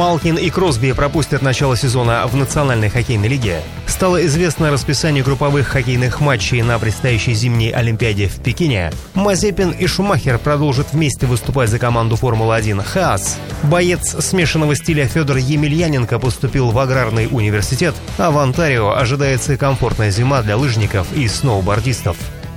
Малкин и Кросби пропустят начало сезона в Национальной хоккейной лиге. Стало известно расписание групповых хоккейных матчей на предстоящей зимней Олимпиаде в Пекине. Мазепин и Шумахер продолжат вместе выступать за команду Формулы-1 «Хаас». Боец смешанного стиля Федор Емельяненко поступил в аграрный университет, а в Онтарио ожидается комфортная зима для лыжников и сноубордистов.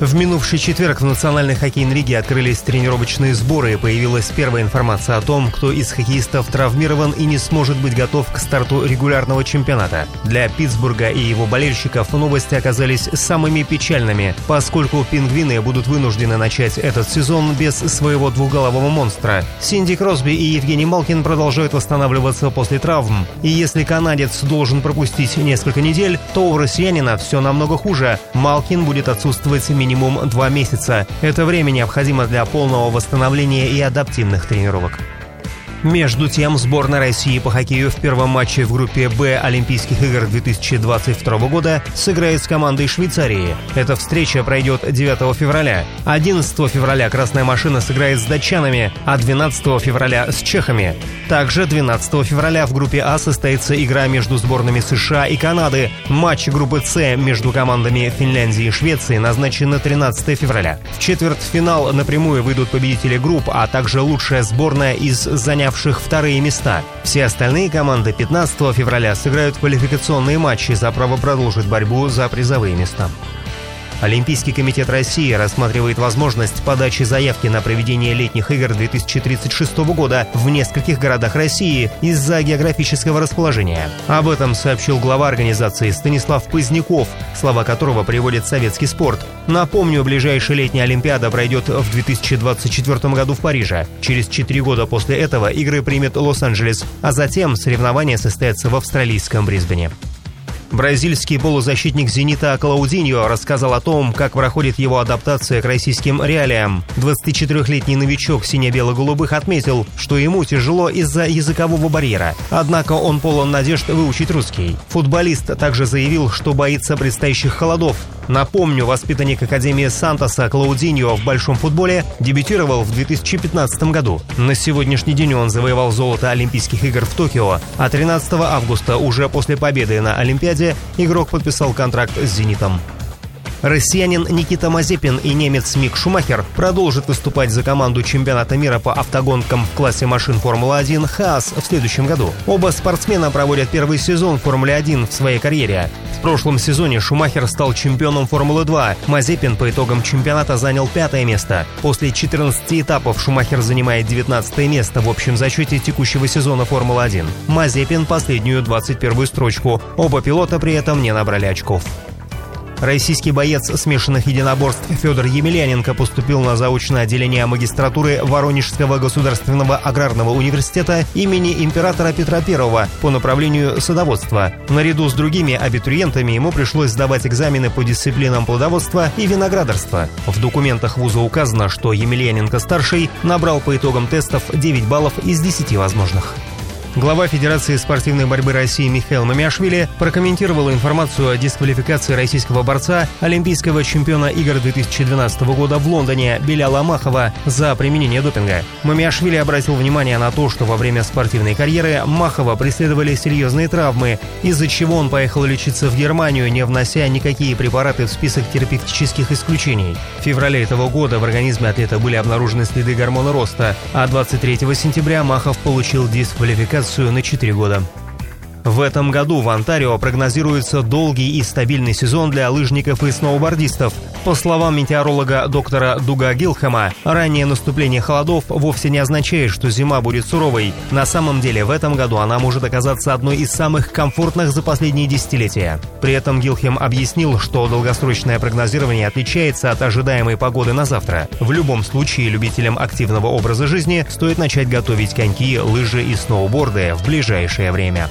В минувший четверг в Национальной хоккейной лиге открылись тренировочные сборы и появилась первая информация о том, кто из хоккеистов травмирован и не сможет быть готов к старту регулярного чемпионата. Для Питтсбурга и его болельщиков новости оказались самыми печальными, поскольку пингвины будут вынуждены начать этот сезон без своего двухголового монстра. Синди Кросби и Евгений Малкин продолжают восстанавливаться после травм. И если канадец должен пропустить несколько недель, то у россиянина все намного хуже. Малкин будет отсутствовать минимум минимум два месяца. Это время необходимо для полного восстановления и адаптивных тренировок. Между тем, сборная России по хоккею в первом матче в группе «Б» Олимпийских игр 2022 года сыграет с командой Швейцарии. Эта встреча пройдет 9 февраля. 11 февраля «Красная машина» сыграет с датчанами, а 12 февраля с чехами. Также 12 февраля в группе А состоится игра между сборными США и Канады. Матч группы С между командами Финляндии и Швеции назначен на 13 февраля. В четвертьфинал напрямую выйдут победители групп, а также лучшая сборная из занявших занявших вторые места. Все остальные команды 15 февраля сыграют квалификационные матчи за право продолжить борьбу за призовые места. Олимпийский комитет России рассматривает возможность подачи заявки на проведение летних игр 2036 года в нескольких городах России из-за географического расположения. Об этом сообщил глава организации Станислав Поздняков, слова которого приводит советский спорт. Напомню, ближайшая летняя Олимпиада пройдет в 2024 году в Париже. Через четыре года после этого игры примет Лос-Анджелес, а затем соревнования состоятся в австралийском Брисбене. Бразильский полузащитник «Зенита» Клаудиньо рассказал о том, как проходит его адаптация к российским реалиям. 24-летний новичок сине-бело-голубых отметил, что ему тяжело из-за языкового барьера. Однако он полон надежд выучить русский. Футболист также заявил, что боится предстоящих холодов. Напомню, воспитанник Академии Сантоса Клаудиньо в большом футболе дебютировал в 2015 году. На сегодняшний день он завоевал золото Олимпийских игр в Токио, а 13 августа, уже после победы на Олимпиаде, игрок подписал контракт с «Зенитом». Россиянин Никита Мазепин и немец Мик Шумахер продолжат выступать за команду чемпионата мира по автогонкам в классе машин Формула-1 «Хаас» в следующем году. Оба спортсмена проводят первый сезон Формулы-1 в своей карьере. В прошлом сезоне Шумахер стал чемпионом Формулы-2. Мазепин по итогам чемпионата занял пятое место. После 14 этапов Шумахер занимает 19 место в общем зачете текущего сезона Формулы-1. Мазепин последнюю 21 строчку. Оба пилота при этом не набрали очков. Российский боец смешанных единоборств Федор Емельяненко поступил на заочное отделение магистратуры Воронежского государственного аграрного университета имени императора Петра I по направлению садоводства. Наряду с другими абитуриентами ему пришлось сдавать экзамены по дисциплинам плодоводства и виноградарства. В документах вуза указано, что Емельяненко-старший набрал по итогам тестов 9 баллов из 10 возможных. Глава Федерации спортивной борьбы России Михаил Мамиашвили прокомментировал информацию о дисквалификации российского борца, олимпийского чемпиона игр 2012 года в Лондоне Беляла Махова за применение допинга. Мамиашвили обратил внимание на то, что во время спортивной карьеры Махова преследовали серьезные травмы, из-за чего он поехал лечиться в Германию, не внося никакие препараты в список терапевтических исключений. В феврале этого года в организме атлета были обнаружены следы гормона роста, а 23 сентября Махов получил дисквалификацию квалификацию на 4 года. В этом году в Онтарио прогнозируется долгий и стабильный сезон для лыжников и сноубордистов. По словам метеоролога доктора Дуга Гилхэма, раннее наступление холодов вовсе не означает, что зима будет суровой. На самом деле в этом году она может оказаться одной из самых комфортных за последние десятилетия. При этом Гилхем объяснил, что долгосрочное прогнозирование отличается от ожидаемой погоды на завтра. В любом случае любителям активного образа жизни стоит начать готовить коньки, лыжи и сноуборды в ближайшее время.